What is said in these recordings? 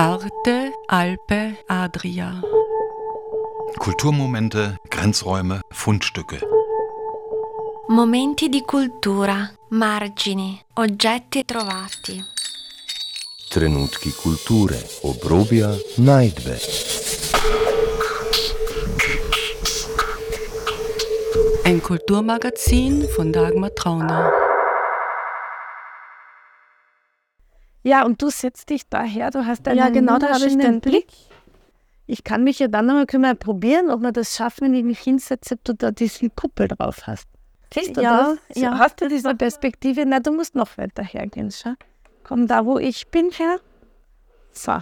Arte, Alpe, Adria. Kulturmomente, Grenzräume, Fundstücke. Momenti di cultura, margini, oggetti trovati. Trenutki kulture, obrobja, najdbe. Ein Kulturmagazin von Dagmar Trauner. Ja, und du setzt dich daher, du hast einen Ja, genau, da habe ich den Blick. Ich kann mich ja dann nochmal wir probieren, ob wir das schaffen, wenn ich mich hinsetze, ob du da diese Kuppel drauf hast. Siehst du Ja, das? Ja. Hast du diese Perspektive? Na, du musst noch weiter hergehen, schau. Komm da, wo ich bin, her. So,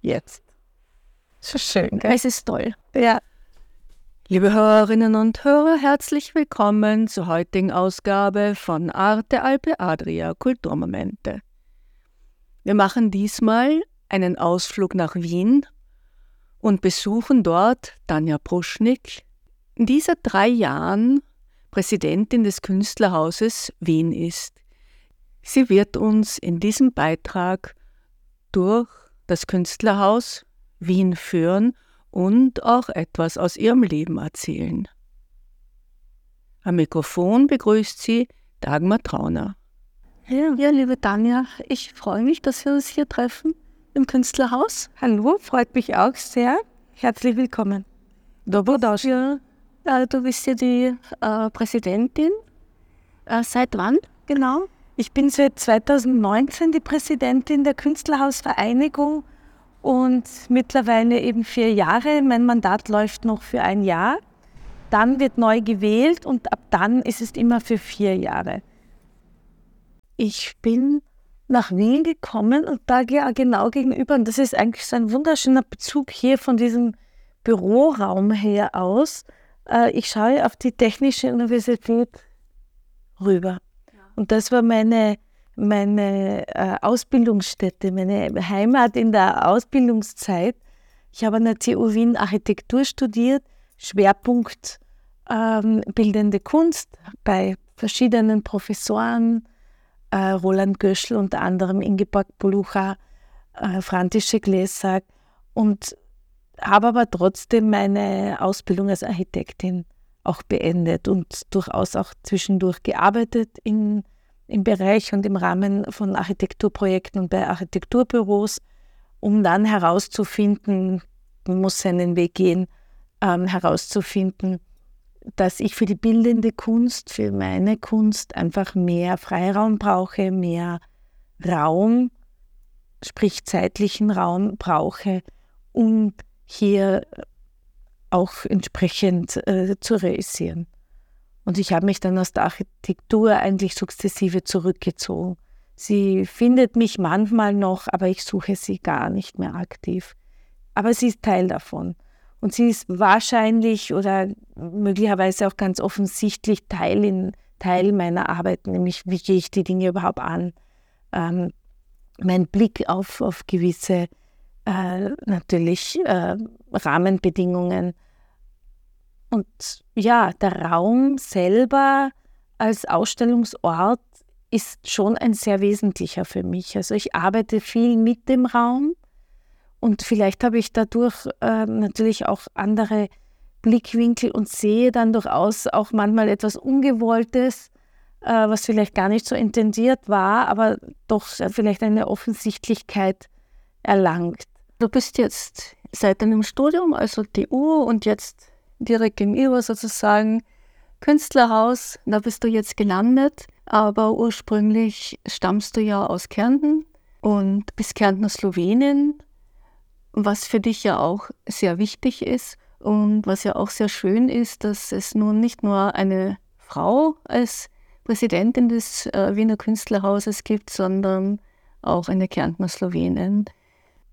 jetzt. So schön, gell? Es ist toll. Ja, Liebe Hörerinnen und Hörer, herzlich willkommen zur heutigen Ausgabe von Arte Alpe Adria Kulturmomente. Wir machen diesmal einen Ausflug nach Wien und besuchen dort Tanja Pruschnik, in dieser drei Jahren Präsidentin des Künstlerhauses Wien ist. Sie wird uns in diesem Beitrag durch das Künstlerhaus Wien führen und auch etwas aus ihrem Leben erzählen. Am Mikrofon begrüßt sie Dagmar Trauner. Ja. Ja, liebe Tanja, ich freue mich, dass wir uns hier treffen im Künstlerhaus. Hallo, freut mich auch sehr. Herzlich willkommen. Dobrodošli. Ja, äh, du bist ja die äh, Präsidentin. Äh, seit wann genau? Ich bin seit 2019 die Präsidentin der Künstlerhausvereinigung und mittlerweile eben vier Jahre. Mein Mandat läuft noch für ein Jahr. Dann wird neu gewählt und ab dann ist es immer für vier Jahre. Ich bin nach Wien gekommen und da ge- genau gegenüber, und das ist eigentlich so ein wunderschöner Bezug hier von diesem Büroraum her aus. Äh, ich schaue auf die Technische Universität rüber. Und das war meine, meine äh, Ausbildungsstätte, meine Heimat in der Ausbildungszeit. Ich habe an der TU Wien Architektur studiert, Schwerpunkt ähm, bildende Kunst bei verschiedenen Professoren, äh, Roland Göschel unter anderem, Ingeborg Polucha, äh, Frantische Gläsack und habe aber trotzdem meine Ausbildung als Architektin auch beendet und durchaus auch zwischendurch gearbeitet in, im Bereich und im Rahmen von Architekturprojekten und bei Architekturbüros, um dann herauszufinden, man muss seinen Weg gehen, ähm, herauszufinden, dass ich für die bildende Kunst, für meine Kunst einfach mehr Freiraum brauche, mehr Raum, sprich zeitlichen Raum brauche, um hier auch entsprechend äh, zu realisieren. Und ich habe mich dann aus der Architektur eigentlich sukzessive zurückgezogen. Sie findet mich manchmal noch, aber ich suche sie gar nicht mehr aktiv. Aber sie ist Teil davon. Und sie ist wahrscheinlich oder möglicherweise auch ganz offensichtlich Teil, in, Teil meiner Arbeit, nämlich wie gehe ich die Dinge überhaupt an. Ähm, mein Blick auf, auf gewisse äh, natürlich äh, Rahmenbedingungen. Und ja, der Raum selber als Ausstellungsort ist schon ein sehr wesentlicher für mich. Also ich arbeite viel mit dem Raum und vielleicht habe ich dadurch äh, natürlich auch andere Blickwinkel und sehe dann durchaus auch manchmal etwas Ungewolltes, äh, was vielleicht gar nicht so intendiert war, aber doch vielleicht eine Offensichtlichkeit erlangt. Du bist jetzt seit deinem Studium, also TU und jetzt direkt gegenüber sozusagen Künstlerhaus, da bist du jetzt gelandet, aber ursprünglich stammst du ja aus Kärnten und bist Kärntner Slowenin, was für dich ja auch sehr wichtig ist und was ja auch sehr schön ist, dass es nun nicht nur eine Frau als Präsidentin des äh, Wiener Künstlerhauses gibt, sondern auch eine Kärntner Slowenin.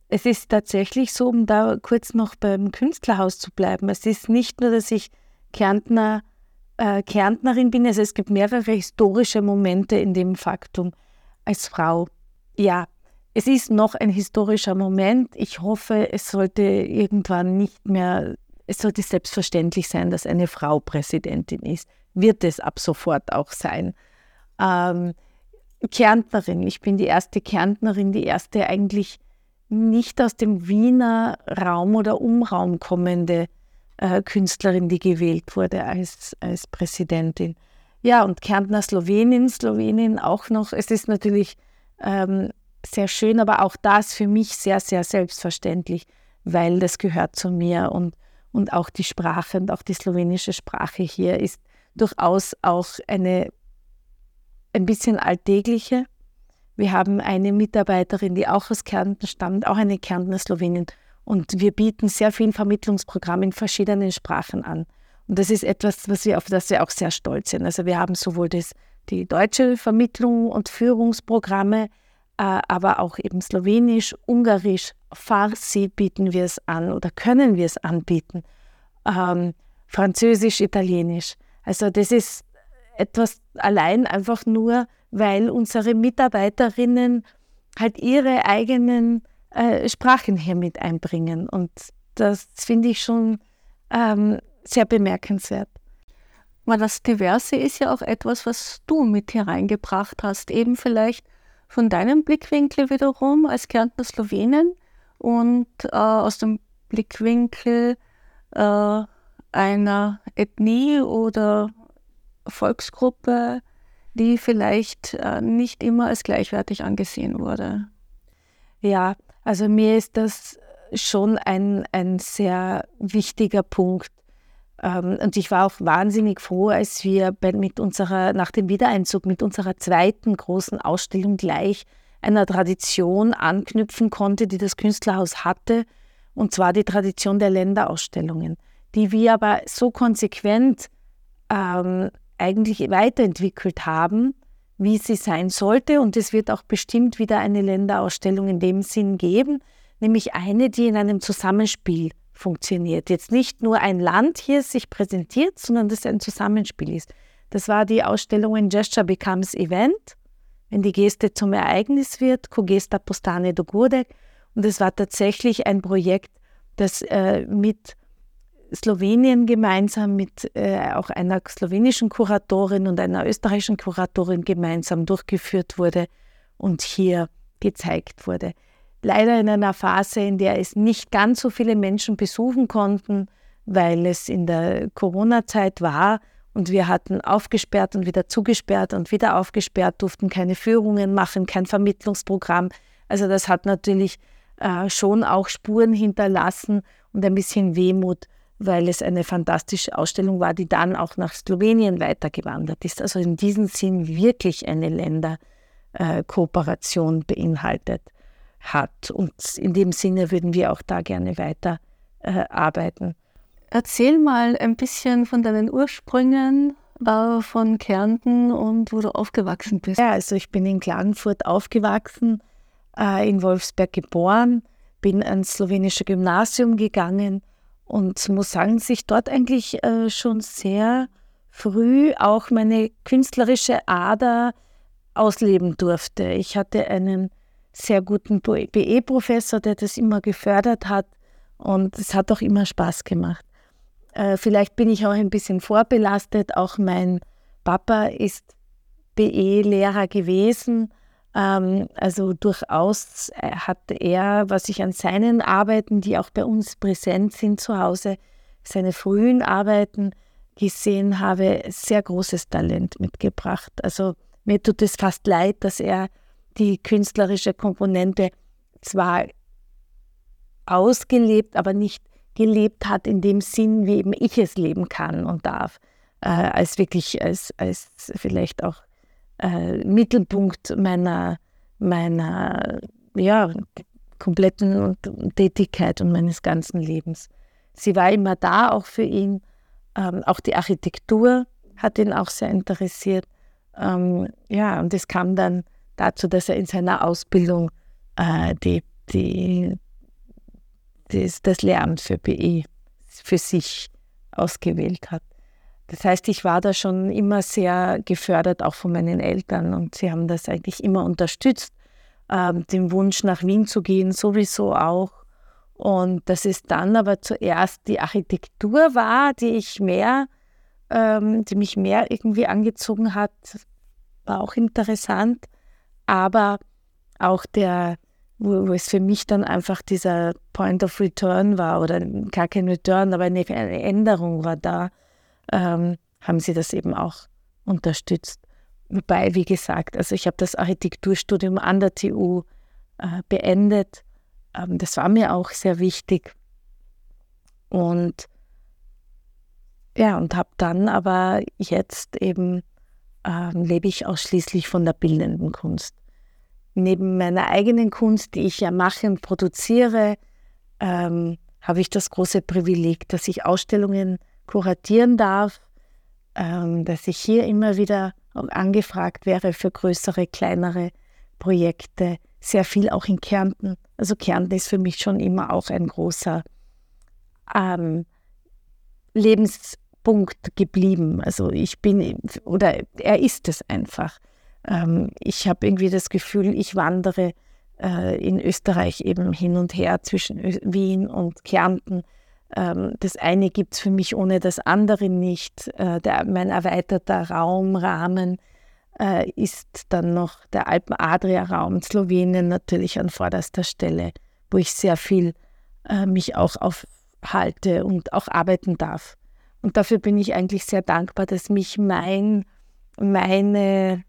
Es ist tatsächlich so, um da kurz noch beim Künstlerhaus zu bleiben. Es ist nicht nur, dass ich Kärntner, äh, Kärntnerin bin, also es gibt mehrere historische Momente in dem Faktum als Frau. Ja, es ist noch ein historischer Moment. Ich hoffe, es sollte irgendwann nicht mehr, es sollte selbstverständlich sein, dass eine Frau Präsidentin ist. Wird es ab sofort auch sein. Ähm, Kärntnerin, ich bin die erste Kärntnerin, die erste eigentlich nicht aus dem Wiener Raum oder Umraum kommende äh, Künstlerin, die gewählt wurde als, als Präsidentin. Ja, und Kärntner Slowenin, Slowenien auch noch. Es ist natürlich ähm, sehr schön, aber auch das für mich sehr, sehr selbstverständlich, weil das gehört zu mir und, und auch die Sprache und auch die slowenische Sprache hier ist durchaus auch eine ein bisschen alltägliche. Wir haben eine Mitarbeiterin, die auch aus Kärnten stammt, auch eine Kärntner Slowenin. Und wir bieten sehr viel Vermittlungsprogramm in verschiedenen Sprachen an. Und das ist etwas, was wir, auf das wir auch sehr stolz sind. Also wir haben sowohl das, die deutsche Vermittlung und Führungsprogramme, aber auch eben Slowenisch, Ungarisch, Farsi bieten wir es an oder können wir es anbieten. Ähm, Französisch, Italienisch. Also das ist etwas allein einfach nur, weil unsere Mitarbeiterinnen halt ihre eigenen äh, Sprachen hier mit einbringen. Und das finde ich schon ähm, sehr bemerkenswert. Aber das Diverse ist ja auch etwas, was du mit hereingebracht hast, eben vielleicht von deinem Blickwinkel wiederum als Kärntner Slowenin und äh, aus dem Blickwinkel äh, einer Ethnie oder Volksgruppe, die vielleicht äh, nicht immer als gleichwertig angesehen wurde. Ja, also mir ist das schon ein, ein sehr wichtiger Punkt. Ähm, und ich war auch wahnsinnig froh, als wir mit unserer, nach dem Wiedereinzug mit unserer zweiten großen Ausstellung gleich einer Tradition anknüpfen konnte, die das Künstlerhaus hatte, und zwar die Tradition der Länderausstellungen, die wir aber so konsequent ähm, eigentlich weiterentwickelt haben, wie sie sein sollte. Und es wird auch bestimmt wieder eine Länderausstellung in dem Sinn geben, nämlich eine, die in einem Zusammenspiel funktioniert. Jetzt nicht nur ein Land hier sich präsentiert, sondern dass es ein Zusammenspiel ist. Das war die Ausstellung When Gesture Becomes Event, wenn die Geste zum Ereignis wird, Kogesta Postane do Gurdek. Und es war tatsächlich ein Projekt, das äh, mit Slowenien gemeinsam mit äh, auch einer slowenischen Kuratorin und einer österreichischen Kuratorin gemeinsam durchgeführt wurde und hier gezeigt wurde. Leider in einer Phase, in der es nicht ganz so viele Menschen besuchen konnten, weil es in der Corona-Zeit war und wir hatten aufgesperrt und wieder zugesperrt und wieder aufgesperrt, durften keine Führungen machen, kein Vermittlungsprogramm. Also das hat natürlich äh, schon auch Spuren hinterlassen und ein bisschen Wehmut weil es eine fantastische Ausstellung war, die dann auch nach Slowenien weitergewandert ist. Also in diesem Sinn wirklich eine Länderkooperation beinhaltet hat. Und in dem Sinne würden wir auch da gerne weiter äh, arbeiten. Erzähl mal ein bisschen von deinen Ursprüngen äh, von Kärnten und wo du aufgewachsen bist. Ja, also ich bin in Klagenfurt aufgewachsen, äh, in Wolfsberg geboren, bin ans slowenische Gymnasium gegangen und muss sagen, dass ich dort eigentlich äh, schon sehr früh auch meine künstlerische Ader ausleben durfte. Ich hatte einen sehr guten BE-Professor, der das immer gefördert hat und es hat auch immer Spaß gemacht. Äh, vielleicht bin ich auch ein bisschen vorbelastet. Auch mein Papa ist BE-Lehrer gewesen ähm, also durchaus äh, hat er, was ich an seinen Arbeiten, die auch bei uns präsent sind zu Hause, seine frühen Arbeiten gesehen habe, sehr großes Talent mitgebracht. Also mir tut es fast leid, dass er die künstlerische Komponente zwar ausgelebt, aber nicht gelebt hat in dem Sinn, wie eben ich es leben kann und darf, äh, als wirklich als, als vielleicht auch äh, Mittelpunkt meiner, meiner ja, kompletten Tätigkeit und meines ganzen Lebens. Sie war immer da, auch für ihn. Ähm, auch die Architektur hat ihn auch sehr interessiert. Ähm, ja, und es kam dann dazu, dass er in seiner Ausbildung äh, die, die, das, das Lehramt für BE für sich ausgewählt hat. Das heißt, ich war da schon immer sehr gefördert, auch von meinen Eltern. Und sie haben das eigentlich immer unterstützt, ähm, den Wunsch nach Wien zu gehen, sowieso auch. Und dass es dann aber zuerst die Architektur war, die ich mehr, ähm, die mich mehr irgendwie angezogen hat, war auch interessant. Aber auch der, wo, wo, es für mich dann einfach dieser Point of Return war oder gar kein Return, aber eine, eine Änderung war da, ähm, haben sie das eben auch unterstützt. Wobei, wie gesagt, also ich habe das Architekturstudium an der TU äh, beendet. Ähm, das war mir auch sehr wichtig. Und ja, und habe dann aber jetzt eben ähm, lebe ich ausschließlich von der bildenden Kunst. Neben meiner eigenen Kunst, die ich ja mache und produziere, ähm, habe ich das große Privileg, dass ich Ausstellungen kuratieren darf, ähm, dass ich hier immer wieder angefragt wäre für größere, kleinere Projekte, sehr viel auch in Kärnten. Also Kärnten ist für mich schon immer auch ein großer ähm, Lebenspunkt geblieben. Also ich bin, oder er ist es einfach. Ähm, ich habe irgendwie das Gefühl, ich wandere äh, in Österreich eben hin und her zwischen Wien und Kärnten. Ähm, das eine gibt es für mich ohne das andere nicht. Äh, der, mein erweiterter Raumrahmen äh, ist dann noch der Alpen-Adria-Raum, Slowenien natürlich an vorderster Stelle, wo ich sehr viel äh, mich auch aufhalte und auch arbeiten darf. Und dafür bin ich eigentlich sehr dankbar, dass mich mein, meine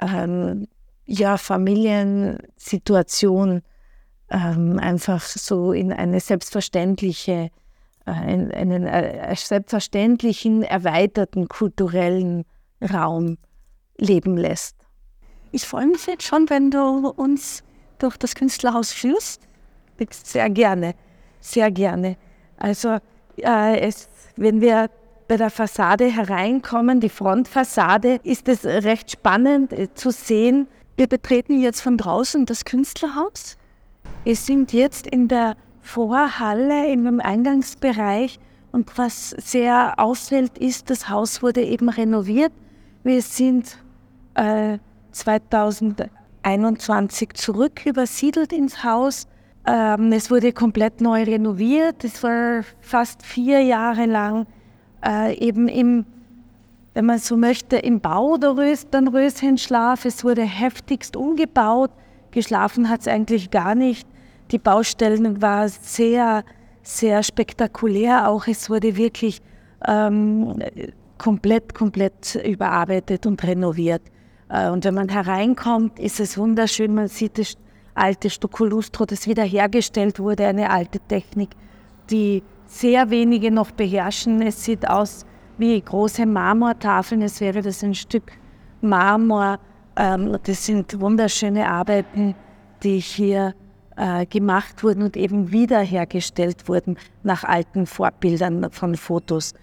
ähm, ja, Familiensituation ähm, einfach so in eine selbstverständliche, äh, in einen äh, selbstverständlichen, erweiterten kulturellen Raum leben lässt. Ich freue mich jetzt schon, wenn du uns durch das Künstlerhaus führst. Sehr gerne, sehr gerne. Also äh, es, wenn wir bei der Fassade hereinkommen, die Frontfassade, ist es recht spannend äh, zu sehen. Wir betreten jetzt von draußen das Künstlerhaus. Wir sind jetzt in der Vorhalle, im Eingangsbereich. Und was sehr auffällt, ist, das Haus wurde eben renoviert. Wir sind 2021 zurück übersiedelt ins Haus. Ähm, es wurde komplett neu renoviert. Es war fast vier Jahre lang äh, eben im, wenn man so möchte, im Bau der Röschenschlaf. Es wurde heftigst umgebaut. Geschlafen hat es eigentlich gar nicht. Die Baustellen waren sehr, sehr spektakulär. Auch es wurde wirklich ähm, komplett, komplett überarbeitet und renoviert. Äh, und wenn man hereinkommt, ist es wunderschön. Man sieht das alte Stoccolustro, das wiederhergestellt wurde, eine alte Technik, die sehr wenige noch beherrschen. Es sieht aus wie große Marmortafeln, es wäre das ein Stück Marmor. Ähm, das sind wunderschöne Arbeiten, die hier äh, gemacht wurden und eben wiederhergestellt wurden nach alten Vorbildern von Fotos.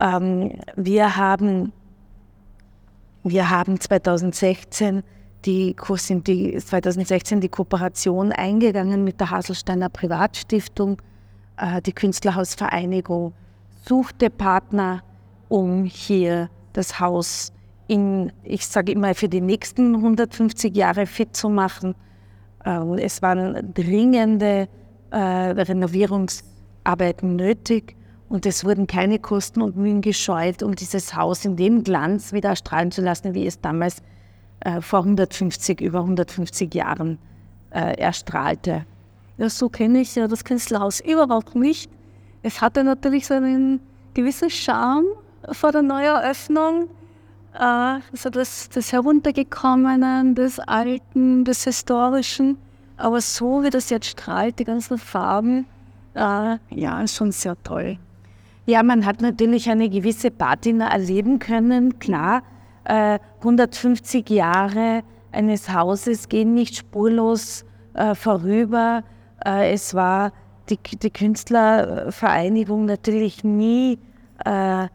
Ähm, wir haben wir haben 2016 die, sind die 2016 die Kooperation eingegangen mit der Haselsteiner Privatstiftung. Äh, die Künstlerhausvereinigung suchte Partner, um hier das Haus in, ich sage immer, für die nächsten 150 Jahre fit zu machen. Ähm, es waren dringende äh, Renovierungsarbeiten nötig. Und es wurden keine Kosten und Mühen gescheut, um dieses Haus in dem Glanz wieder erstrahlen zu lassen, wie es damals äh, vor 150, über 150 Jahren äh, erstrahlte. Ja, so kenne ich ja das Künstlerhaus überhaupt nicht. Es hatte natürlich so einen gewissen Charme vor der Neueröffnung. Äh, also das, das Heruntergekommenen, des Alten, des Historischen. Aber so wie das jetzt strahlt, die ganzen Farben, äh, ja, ist schon sehr toll. Ja, man hat natürlich eine gewisse Patina erleben können, klar. Äh, 150 Jahre eines Hauses gehen nicht spurlos äh, vorüber. Äh, es war die, die, Künstlervereinigung natürlich nie, äh,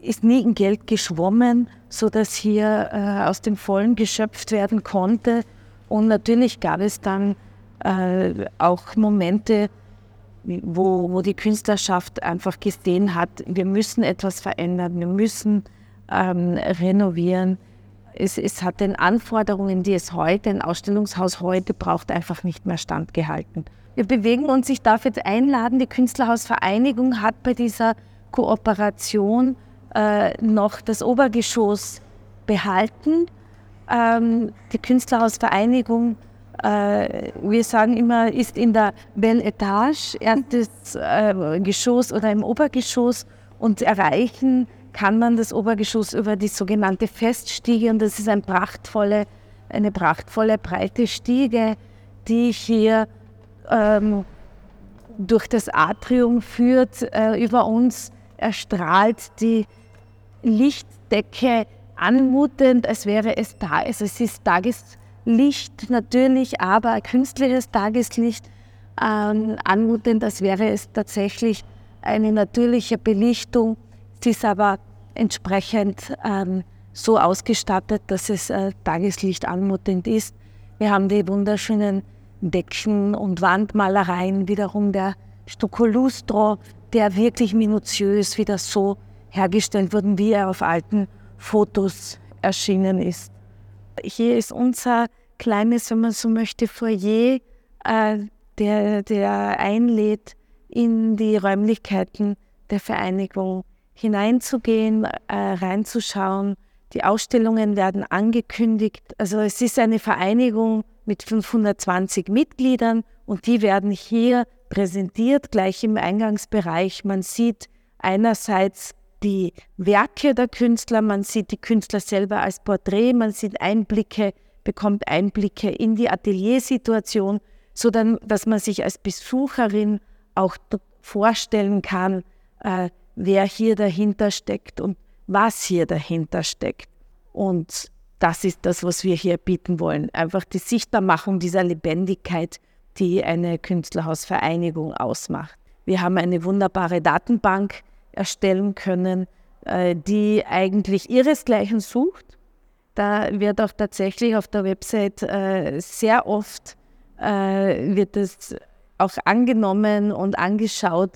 ist nie in Geld geschwommen, sodass hier äh, aus dem Vollen geschöpft werden konnte. Und natürlich gab es dann äh, auch Momente, wo, wo die Künstlerschaft einfach gesehen hat, wir müssen etwas verändern, wir müssen ähm, renovieren. Es, es hat den Anforderungen, die es heute, ein Ausstellungshaus heute braucht, einfach nicht mehr standgehalten. Wir bewegen uns, ich darf jetzt einladen, die Künstlerhausvereinigung hat bei dieser Kooperation äh, noch das Obergeschoss behalten. Ähm, die Künstlerhausvereinigung äh, wir sagen immer, ist in der Belle Etage, erstes äh, Geschoss oder im Obergeschoss und erreichen kann man das Obergeschoss über die sogenannte Feststiege und das ist ein prachtvolle, eine prachtvolle breite Stiege, die hier ähm, durch das Atrium führt. Äh, über uns erstrahlt die Lichtdecke anmutend, als wäre es da. Also es ist Tageslicht natürlich, aber künstliches Tageslicht ähm, anmutend, als wäre es tatsächlich eine natürliche Belichtung. Es ist aber entsprechend ähm, so ausgestattet, dass es äh, Tageslicht anmutend ist. Wir haben die wunderschönen Decken und Wandmalereien, wiederum der Stucco Lustro, der wirklich minutiös wieder so hergestellt wurde, wie er auf alten Fotos erschienen ist. Hier ist unser kleines, wenn man so möchte, Foyer, äh, der, der einlädt, in die Räumlichkeiten der Vereinigung hineinzugehen, äh, reinzuschauen. Die Ausstellungen werden angekündigt. Also es ist eine Vereinigung mit 520 Mitgliedern und die werden hier präsentiert, gleich im Eingangsbereich. Man sieht einerseits die Werke der Künstler, man sieht die Künstler selber als Porträt, man sieht Einblicke, bekommt Einblicke in die Ateliersituation, so dass man sich als Besucherin auch vorstellen kann, äh, wer hier dahinter steckt und was hier dahinter steckt. Und das ist das, was wir hier bieten wollen. Einfach die Sichtbarmachung dieser Lebendigkeit, die eine Künstlerhausvereinigung ausmacht. Wir haben eine wunderbare Datenbank erstellen können, äh, die eigentlich ihresgleichen sucht. Da wird auch tatsächlich auf der Website äh, sehr oft äh, wird es auch angenommen und angeschaut.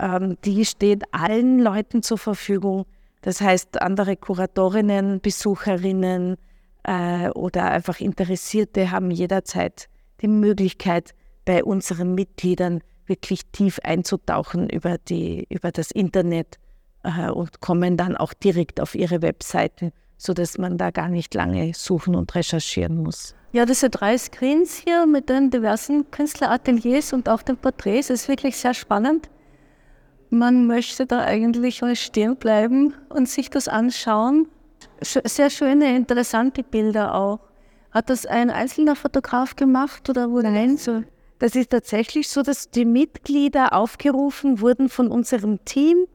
Ähm, die steht allen Leuten zur Verfügung. Das heißt, andere Kuratorinnen, Besucherinnen oder einfach Interessierte haben jederzeit die Möglichkeit, bei unseren Mitgliedern wirklich tief einzutauchen über, die, über das Internet äh, und kommen dann auch direkt auf ihre Webseiten, sodass man da gar nicht lange suchen und recherchieren muss. Ja, diese drei Screens hier mit den diversen Künstlerateliers und auch den Porträts ist wirklich sehr spannend. Man möchte da eigentlich stehen bleiben und sich das anschauen. Sehr schöne, interessante Bilder auch. Hat das ein einzelner Fotograf gemacht oder wurde Nein, so das ist tatsächlich so, dass die Mitglieder aufgerufen wurden von unserem Team,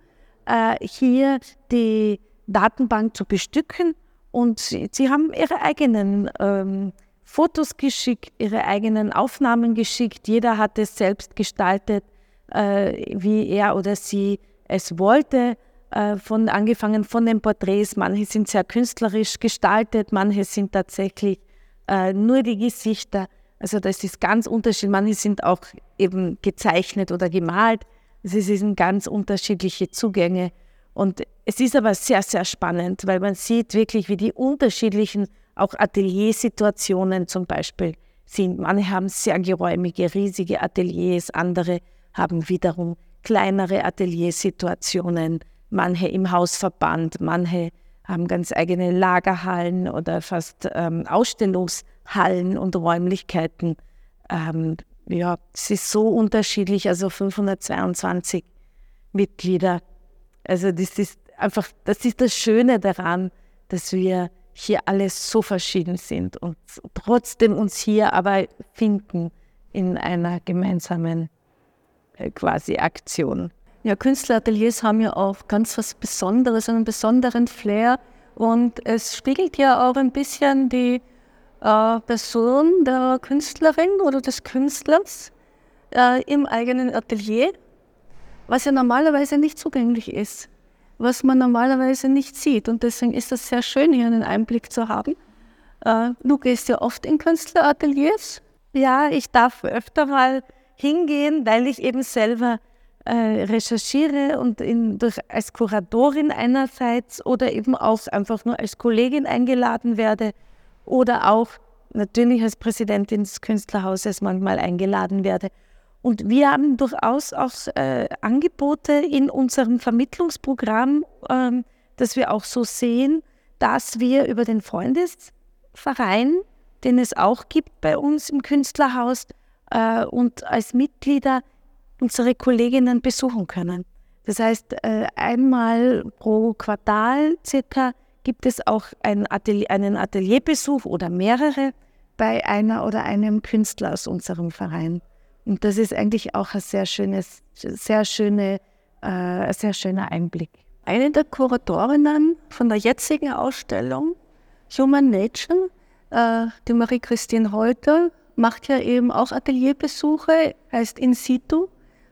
äh, hier die Datenbank zu bestücken. Und sie, sie haben ihre eigenen ähm, Fotos geschickt, ihre eigenen Aufnahmen geschickt. Jeder hat es selbst gestaltet, wie er oder sie es wollte. Äh, von, angefangen von den Porträts. Manche sind sehr künstlerisch gestaltet, manche sind tatsächlich äh, nur die Gesichter. Also das ist ganz unterschiedlich. Manche sind auch eben gezeichnet oder gemalt. Also es sind ganz unterschiedliche Zugänge. Und es ist aber sehr, sehr spannend, weil man sieht wirklich, wie die unterschiedlichen auch Ateliersituationen zum Beispiel sind. Manche haben sehr geräumige, riesige Ateliers, andere haben wiederum kleinere Ateliersituationen, manche im Hausverband, manche haben ganz eigene Lagerhallen oder fast ähm, Ausstellungshallen und Räumlichkeiten. Ähm, ja, es ist so unterschiedlich, also 522 Mitglieder. Also das ist einfach, das ist das Schöne daran, dass wir hier alle so verschieden sind und trotzdem uns hier aber finden in einer gemeinsamen quasi Aktion. Ja, Künstlerateliers haben ja auch ganz was Besonderes, einen besonderen Flair. Und es spiegelt ja auch ein bisschen die äh, Person der Künstlerin oder des Künstlers äh, im eigenen Atelier, was ja normalerweise nicht zugänglich ist, was man normalerweise nicht sieht. Und deswegen ist es sehr schön, hier einen Einblick zu haben. Äh, du gehst ja oft in Künstlerateliers. Ja, ich darf öfter mal hingehen, weil ich eben selber äh, recherchiere und in, durch, als Kuratorin einerseits oder eben auch einfach nur als Kollegin eingeladen werde oder auch natürlich als Präsidentin des Künstlerhauses manchmal eingeladen werde. Und wir haben durchaus auch äh, Angebote in unserem Vermittlungsprogramm, ähm, dass wir auch so sehen, dass wir über den Freundesverein den es auch gibt bei uns im Künstlerhaus äh, und als Mitglieder unsere Kolleginnen besuchen können. Das heißt, äh, einmal pro Quartal circa gibt es auch ein Atelier, einen Atelierbesuch oder mehrere bei einer oder einem Künstler aus unserem Verein. Und das ist eigentlich auch ein sehr schönes, sehr schöne, äh, sehr schöner Einblick. Eine der Kuratorinnen von der jetzigen Ausstellung, Human Nature, äh, die Marie-Christine Holter, macht ja eben auch Atelierbesuche, heißt in situ.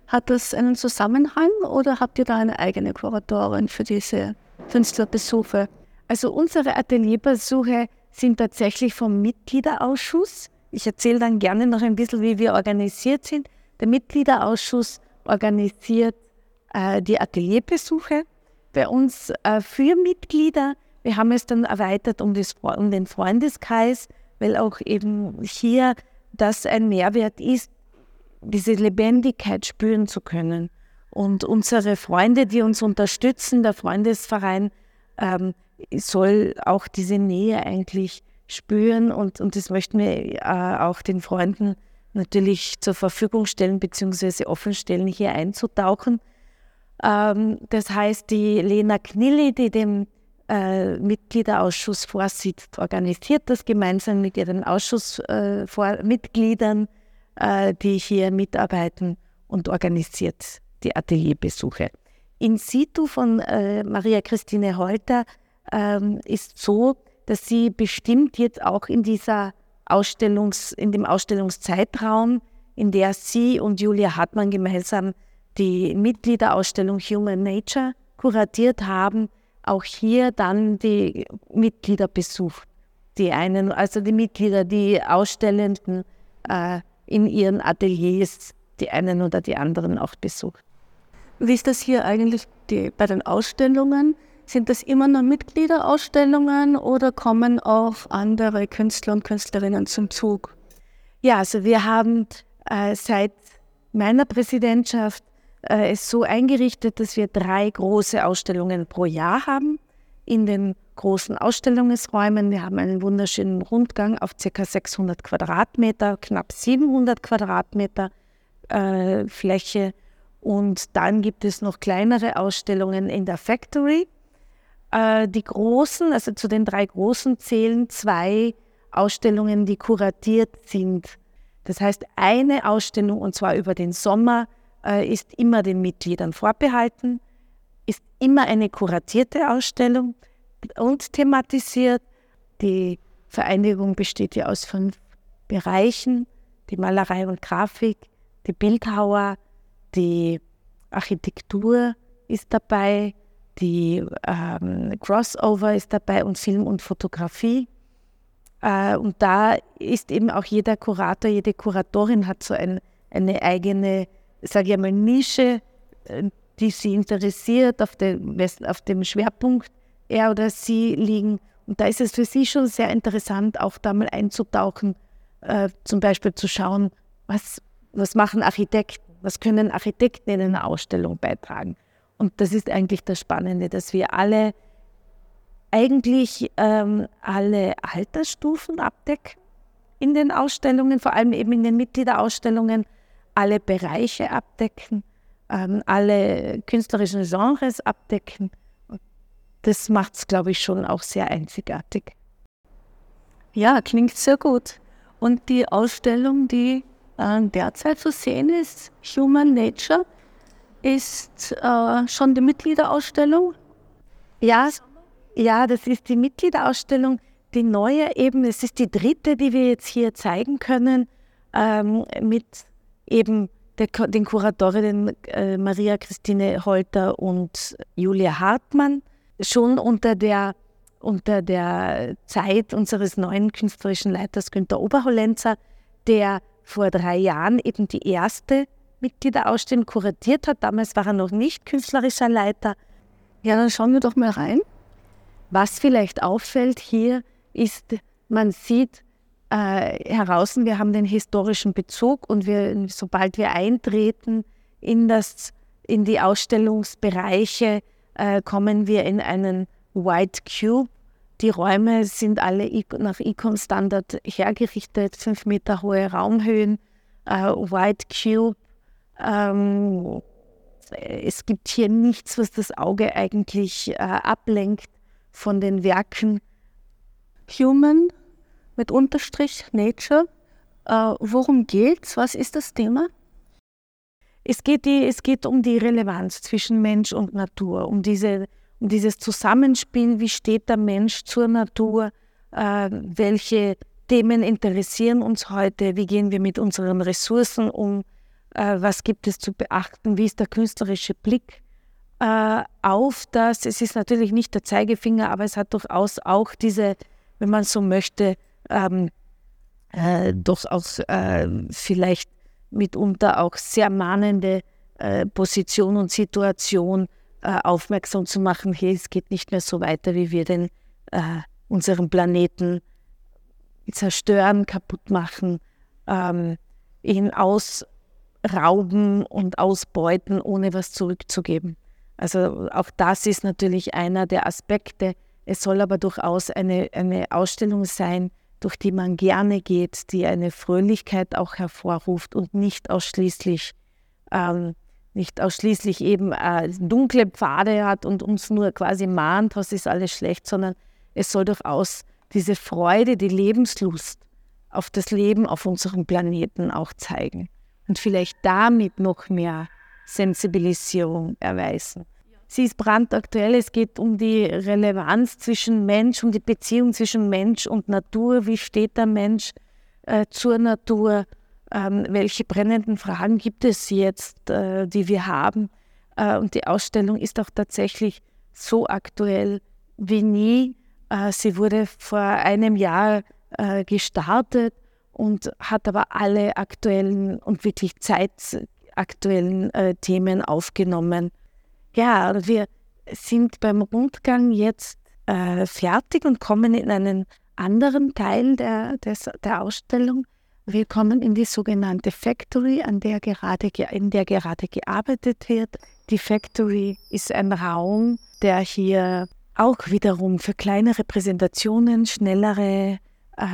Hat das einen Zusammenhang oder habt ihr da eine eigene Kuratorin für diese Künstlerbesuche? Also unsere Atelierbesuche sind tatsächlich vom Mitgliederausschuss. Ich erzähle dann gerne noch ein bisschen, wie wir organisiert sind. Der Mitgliederausschuss organisiert äh, die Atelierbesuche bei uns äh, für Mitglieder. Wir haben es dann erweitert um, das, um den Freundeskreis, weil auch eben hier das ein Mehrwert ist, diese Lebendigkeit spüren zu können. Und unsere Freunde, die uns unterstützen, der Freundesverein, ähm, soll auch diese Nähe eigentlich spüren und, und das möchten wir äh, auch den Freunden natürlich zur Verfügung stellen bzw. offenstellen, hier einzutauchen. Ähm, das heißt, die Lena Knilli, die dem äh, Mitgliederausschuss vorsitzt, organisiert das gemeinsam mit ihren Ausschussmitgliedern, äh, äh, die hier mitarbeiten und organisiert die Atelierbesuche. In situ von äh, Maria Christine Holter ähm, ist so, dass sie bestimmt jetzt auch in dieser Ausstellungs, in dem Ausstellungszeitraum, in der sie und Julia Hartmann gemeinsam die Mitgliederausstellung Human Nature kuratiert haben, auch hier dann die Mitglieder besucht. Die einen, also die Mitglieder, die Ausstellenden äh, in ihren Ateliers, die einen oder die anderen auch besucht. Wie ist das hier eigentlich die, bei den Ausstellungen? Sind das immer nur Mitgliederausstellungen oder kommen auch andere Künstler und Künstlerinnen zum Zug? Ja, also wir haben äh, seit meiner Präsidentschaft äh, es so eingerichtet, dass wir drei große Ausstellungen pro Jahr haben in den großen Ausstellungsräumen. Wir haben einen wunderschönen Rundgang auf ca. 600 Quadratmeter, knapp 700 Quadratmeter äh, Fläche. Und dann gibt es noch kleinere Ausstellungen in der Factory. Äh, die großen, also zu den drei großen zählen zwei Ausstellungen, die kuratiert sind. Das heißt, eine Ausstellung, und zwar über den Sommer, äh, ist immer den Mitgliedern vorbehalten, ist immer eine kuratierte Ausstellung und thematisiert. Die Vereinigung besteht ja aus fünf Bereichen, die Malerei und Grafik, die Bildhauer, die Architektur ist dabei, die ähm, Crossover ist dabei und Film und Fotografie. Äh, und da ist eben auch jeder Kurator, jede Kuratorin hat so ein, eine eigene, sage ich mal, Nische, äh, die sie interessiert, auf, den, auf dem Schwerpunkt er oder sie liegen. Und da ist es für sie schon sehr interessant, auch da mal einzutauchen, äh, zum Beispiel zu schauen, was, was machen Architekten, was können Architekten in einer Ausstellung beitragen. Und das ist eigentlich das Spannende, dass wir alle, eigentlich ähm, alle Altersstufen abdecken in den Ausstellungen, vor allem eben in den Mitgliederausstellungen, alle Bereiche abdecken, ähm, alle künstlerischen Genres abdecken. Das macht es, glaube ich, schon auch sehr einzigartig. Ja, klingt sehr gut. Und die Ausstellung, die äh, derzeit zu sehen ist, Human Nature, ist äh, schon die Mitgliederausstellung. Ja, ja, das ist die Mitgliederausstellung. Die neue eben, es ist die dritte, die wir jetzt hier zeigen können, ähm, mit eben der, den Kuratorinnen äh, Maria Christine Holter und Julia Hartmann. Schon unter der, unter der Zeit unseres neuen künstlerischen Leiters Günter Oberhollenzer, der vor drei Jahren eben die erste Mitgliederausstellung kuratiert hat. Damals war er noch nicht künstlerischer Leiter. Ja, dann schauen wir doch mal rein. Was vielleicht auffällt hier ist, man sieht äh, heraus, wir haben den historischen Bezug und wir, sobald wir eintreten in, das, in die Ausstellungsbereiche, äh, kommen wir in einen White Cube Die Räume sind alle nach Econ-Standard hergerichtet, fünf Meter hohe Raumhöhen, äh, White Cube. Ähm, es gibt hier nichts, was das Auge eigentlich äh, ablenkt von den Werken. Human mit Unterstrich Nature. Äh, worum geht's? Was ist das Thema? Es geht, die, es geht um die Relevanz zwischen Mensch und Natur, um, diese, um dieses Zusammenspiel, wie steht der Mensch zur Natur, äh, welche Themen interessieren uns heute, wie gehen wir mit unseren Ressourcen um, äh, was gibt es zu beachten, wie ist der künstlerische Blick äh, auf das. Es ist natürlich nicht der Zeigefinger, aber es hat durchaus auch diese, wenn man so möchte, ähm, äh, durchaus äh, vielleicht mitunter auch sehr mahnende äh, Position und Situation äh, aufmerksam zu machen, hey, es geht nicht mehr so weiter, wie wir den äh, unseren Planeten zerstören, kaputt machen, ähm, ihn ausrauben und ausbeuten, ohne was zurückzugeben. Also auch das ist natürlich einer der Aspekte. Es soll aber durchaus eine, eine Ausstellung sein, durch die man gerne geht, die eine Fröhlichkeit auch hervorruft und nicht ausschließlich, ähm, nicht ausschließlich eben äh, dunkle Pfade hat und uns nur quasi mahnt, was ist alles schlecht, sondern es soll durchaus diese Freude, die Lebenslust auf das Leben auf unserem Planeten auch zeigen und vielleicht damit noch mehr Sensibilisierung erweisen. Sie ist brandaktuell. Es geht um die Relevanz zwischen Mensch, um die Beziehung zwischen Mensch und Natur. Wie steht der Mensch äh, zur Natur? Ähm, welche brennenden Fragen gibt es jetzt, äh, die wir haben? Äh, und die Ausstellung ist auch tatsächlich so aktuell wie nie. Äh, sie wurde vor einem Jahr äh, gestartet und hat aber alle aktuellen und wirklich zeitaktuellen äh, Themen aufgenommen. Ja, wir sind beim Rundgang jetzt äh, fertig und kommen in einen anderen Teil der, des, der Ausstellung. Wir kommen in die sogenannte Factory, an der gerade, in der gerade gearbeitet wird. Die Factory ist ein Raum, der hier auch wiederum für kleinere Präsentationen, schnellere äh,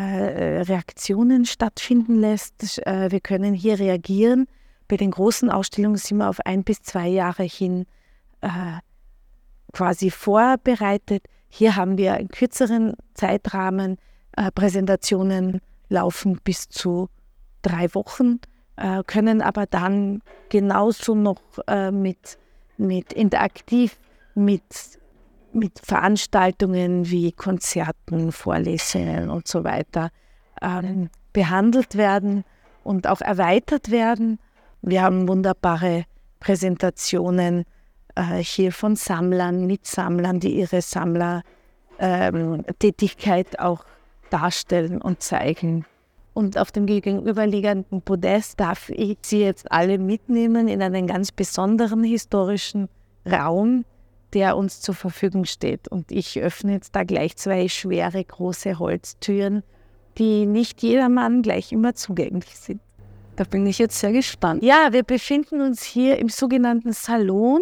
Reaktionen stattfinden lässt. Äh, wir können hier reagieren. Bei den großen Ausstellungen sind wir auf ein bis zwei Jahre hin äh, quasi vorbereitet. Hier haben wir einen kürzeren Zeitrahmen. Äh, Präsentationen laufen bis zu drei Wochen, äh, können aber dann genauso noch äh, mit, mit interaktiv, mit, mit Veranstaltungen wie Konzerten, Vorlesungen und so weiter ähm, behandelt werden und auch erweitert werden. Wir haben wunderbare Präsentationen äh, hier von Sammlern, mit Sammlern, die ihre Sammlertätigkeit ähm, auch darstellen und zeigen. Und auf dem gegenüberliegenden Podest darf ich Sie jetzt alle mitnehmen in einen ganz besonderen historischen Raum, der uns zur Verfügung steht. Und ich öffne jetzt da gleich zwei schwere, große Holztüren, die nicht jedermann gleich immer zugänglich sind. Da bin ich jetzt sehr gespannt. Ja, wir befinden uns hier im sogenannten Salon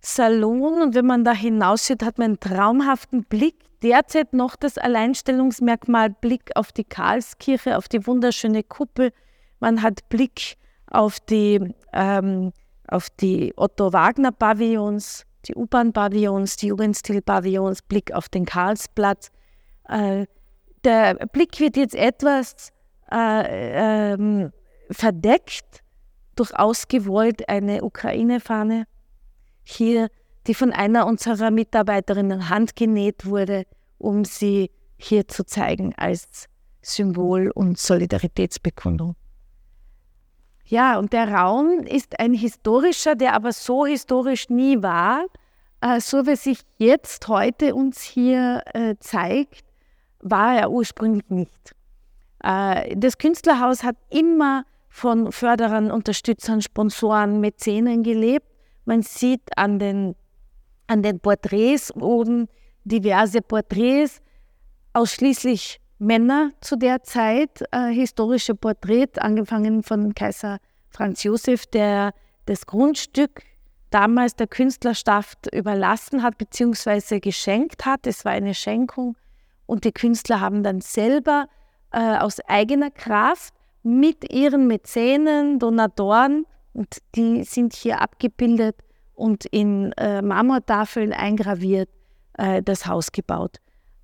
Salon und wenn man da hinaussieht, hat man einen traumhaften Blick. Derzeit noch das Alleinstellungsmerkmal Blick auf die Karlskirche, auf die wunderschöne Kuppel. Man hat Blick auf die, ähm, auf die Otto-Wagner-Pavillons, die U-Bahn-Pavillons, die Jugendstil-Pavillons, Blick auf den Karlsplatz. Äh, der Blick wird jetzt etwas äh, ähm, verdeckt, durchaus gewollt eine Ukraine-Fahne hier, die von einer unserer Mitarbeiterinnen handgenäht wurde, um sie hier zu zeigen als Symbol und Solidaritätsbekundung. Ja, und der Raum ist ein historischer, der aber so historisch nie war, äh, so wie sich jetzt heute uns hier äh, zeigt, war er ursprünglich nicht. Äh, das Künstlerhaus hat immer von Förderern, Unterstützern, Sponsoren, Mäzenen gelebt man sieht an den, an den Porträts oben diverse Porträts, ausschließlich Männer zu der Zeit, äh, historische Porträts, angefangen von Kaiser Franz Josef, der das Grundstück damals der Künstlerschaft überlassen hat bzw. geschenkt hat. Es war eine Schenkung und die Künstler haben dann selber äh, aus eigener Kraft mit ihren Mäzenen, Donatoren, und die sind hier abgebildet und in äh, Marmortafeln eingraviert, äh, das Haus gebaut.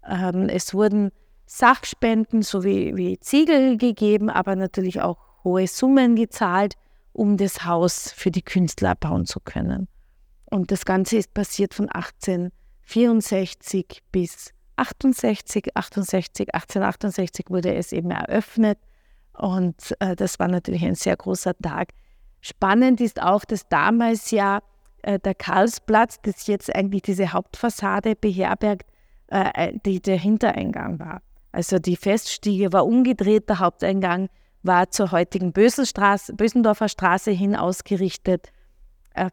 Ähm, es wurden Sachspenden sowie wie Ziegel gegeben, aber natürlich auch hohe Summen gezahlt, um das Haus für die Künstler bauen zu können. Und das Ganze ist passiert von 1864 bis 68, 68, 1868 wurde es eben eröffnet und äh, das war natürlich ein sehr großer Tag. Spannend ist auch, dass damals ja äh, der Karlsplatz, das jetzt eigentlich diese Hauptfassade beherbergt, äh, äh, die der Hintereingang war. Also die Feststiege war umgedreht, der Haupteingang war zur heutigen Bösendorfer Straße hin ausgerichtet. Äh,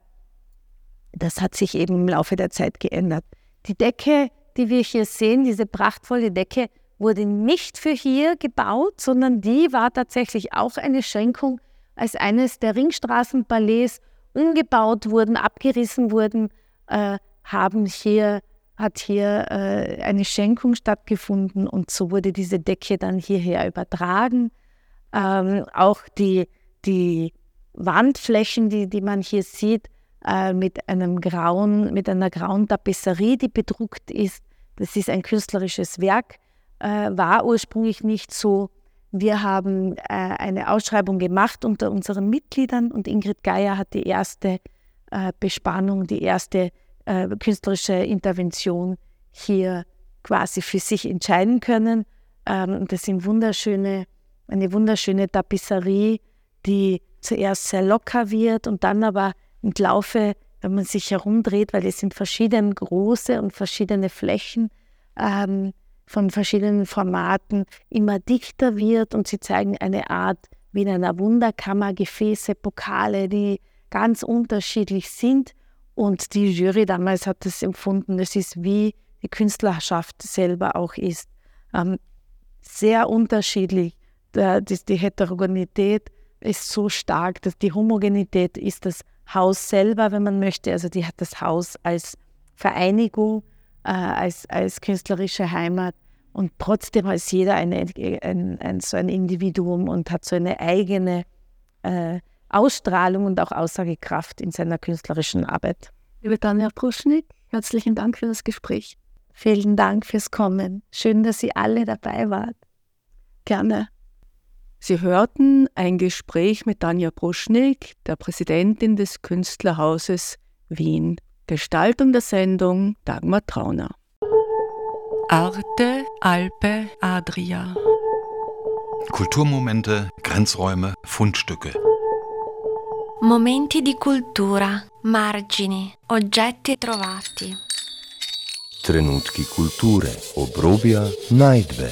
das hat sich eben im Laufe der Zeit geändert. Die Decke die wir hier sehen, diese prachtvolle Decke, wurde nicht für hier gebaut, sondern die war tatsächlich auch eine Schenkung, als eines der Ringstraßenballets umgebaut wurden, abgerissen wurden, äh, haben hier, hat hier äh, eine Schenkung stattgefunden und so wurde diese Decke dann hierher übertragen. Ähm, auch die, die Wandflächen, die, die man hier sieht, äh, mit einem grauen, mit einer grauen Tapisserie, die bedruckt ist. Das ist ein künstlerisches Werk, äh, war ursprünglich nicht so. Wir haben äh, eine Ausschreibung gemacht unter unseren Mitgliedern und Ingrid Geier hat die erste äh, Bespannung, die erste äh, künstlerische Intervention hier quasi für sich entscheiden können. Ähm, das sind wunderschöne, eine wunderschöne Tapisserie, die zuerst sehr locker wird und dann aber im Laufe, wenn man sich herumdreht, weil es sind verschiedene große und verschiedene Flächen ähm, von verschiedenen Formaten, immer dichter wird und sie zeigen eine Art wie in einer Wunderkammer Gefäße, Pokale, die ganz unterschiedlich sind. Und die Jury damals hat es empfunden, es ist wie die Künstlerschaft selber auch ist. Ähm, sehr unterschiedlich. Die, die Heterogenität ist so stark, dass die Homogenität ist das Haus selber, wenn man möchte. Also die hat das Haus als Vereinigung, äh, als, als künstlerische Heimat und trotzdem ist jeder eine, ein, ein, so ein Individuum und hat so eine eigene äh, Ausstrahlung und auch Aussagekraft in seiner künstlerischen Arbeit. Liebe Tanja Pruschnik, herzlichen Dank für das Gespräch. Vielen Dank fürs Kommen. Schön, dass Sie alle dabei wart. Gerne. Sie hörten ein Gespräch mit Tanja Bruschnik, der Präsidentin des Künstlerhauses Wien. Gestaltung der Sendung Dagmar Trauner. Arte, Alpe, Adria. Kulturmomente, Grenzräume, Fundstücke. Momenti di cultura, margini, oggetti trovati. Trenutki kulture, obrobja, najdbe.